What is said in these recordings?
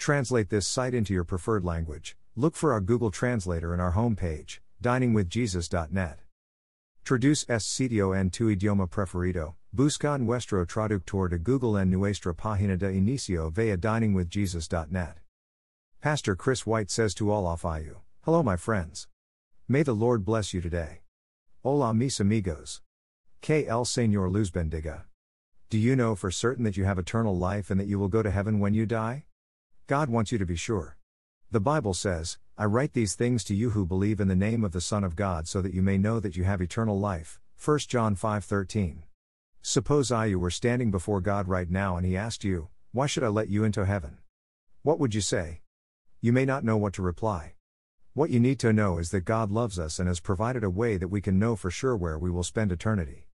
Translate this site into your preferred language. Look for our Google Translator in our homepage, diningwithjesus.net. Traduce este sitio en tu idioma preferido. Busca nuestro traductor de Google en nuestra página de inicio via diningwithjesus.net. Pastor Chris White says to all of you, Hello, my friends. May the Lord bless you today. Hola, mis amigos. Que el Señor luz bendiga. Do you know for certain that you have eternal life and that you will go to heaven when you die? God wants you to be sure. The Bible says, I write these things to you who believe in the name of the Son of God so that you may know that you have eternal life. 1 John 5:13. Suppose I you were standing before God right now and he asked you, "Why should I let you into heaven?" What would you say? You may not know what to reply. What you need to know is that God loves us and has provided a way that we can know for sure where we will spend eternity.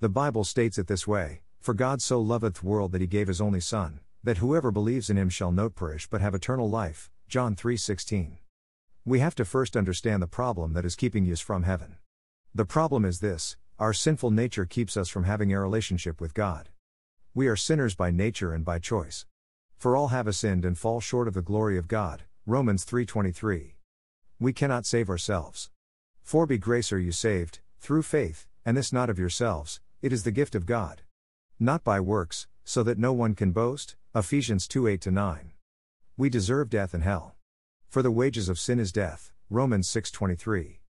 The Bible states it this way For God so loveth the world that he gave his only Son, that whoever believes in him shall not perish but have eternal life. John 3:16. We have to first understand the problem that is keeping us from heaven. The problem is this our sinful nature keeps us from having a relationship with God. We are sinners by nature and by choice. For all have sinned and fall short of the glory of God. Romans 3:23. We cannot save ourselves. For by grace are you saved, through faith, and this not of yourselves, it is the gift of God. Not by works, so that no one can boast. Ephesians 2 8 9. We deserve death and hell. For the wages of sin is death, Romans 6:23.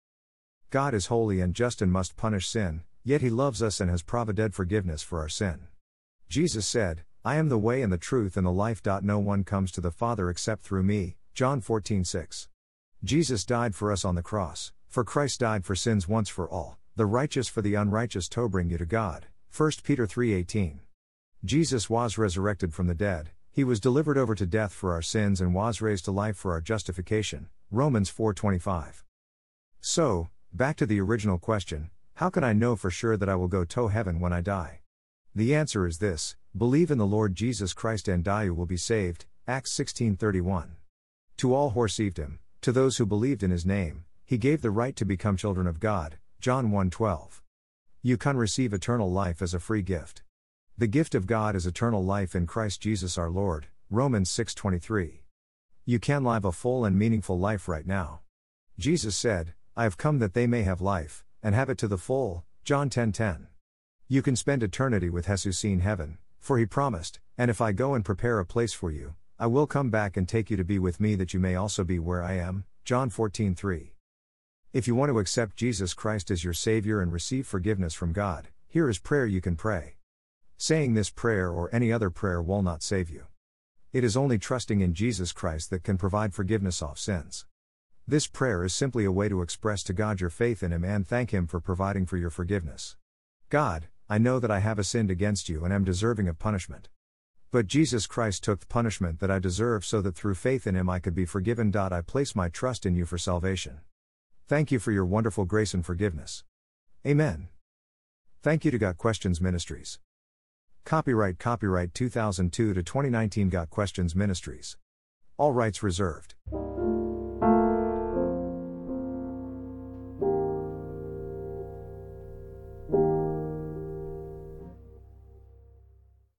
God is holy and just and must punish sin, yet he loves us and has provided forgiveness for our sin. Jesus said, I am the way and the truth and the life. No one comes to the Father except through me. John 14:6. Jesus died for us on the cross, for Christ died for sins once for all, the righteous for the unrighteous to bring you to God. 1 Peter 3:18. Jesus was resurrected from the dead, he was delivered over to death for our sins and was raised to life for our justification. Romans 4:25. So, back to the original question, how can I know for sure that I will go to heaven when I die? The answer is this: believe in the Lord Jesus Christ and die you will be saved. Acts 16:31. To all who received him, to those who believed in his name, he gave the right to become children of God. John 1:12. You can receive eternal life as a free gift. The gift of God is eternal life in Christ Jesus our Lord. Romans 6:23. You can live a full and meaningful life right now. Jesus said, "I have come that they may have life and have it to the full." John 10:10. You can spend eternity with Jesus in heaven, for he promised, "And if I go and prepare a place for you, I will come back and take you to be with me that you may also be where I am." John 14:3. If you want to accept Jesus Christ as your savior and receive forgiveness from God, here is prayer you can pray. Saying this prayer or any other prayer will not save you. It is only trusting in Jesus Christ that can provide forgiveness of sins. This prayer is simply a way to express to God your faith in Him and thank Him for providing for your forgiveness. God, I know that I have sinned against you and am deserving of punishment. But Jesus Christ took the punishment that I deserve so that through faith in Him I could be forgiven. I place my trust in you for salvation. Thank you for your wonderful grace and forgiveness. Amen. Thank you to Got Questions Ministries. Copyright Copyright 2002 to 2019 Got Questions Ministries. All rights reserved.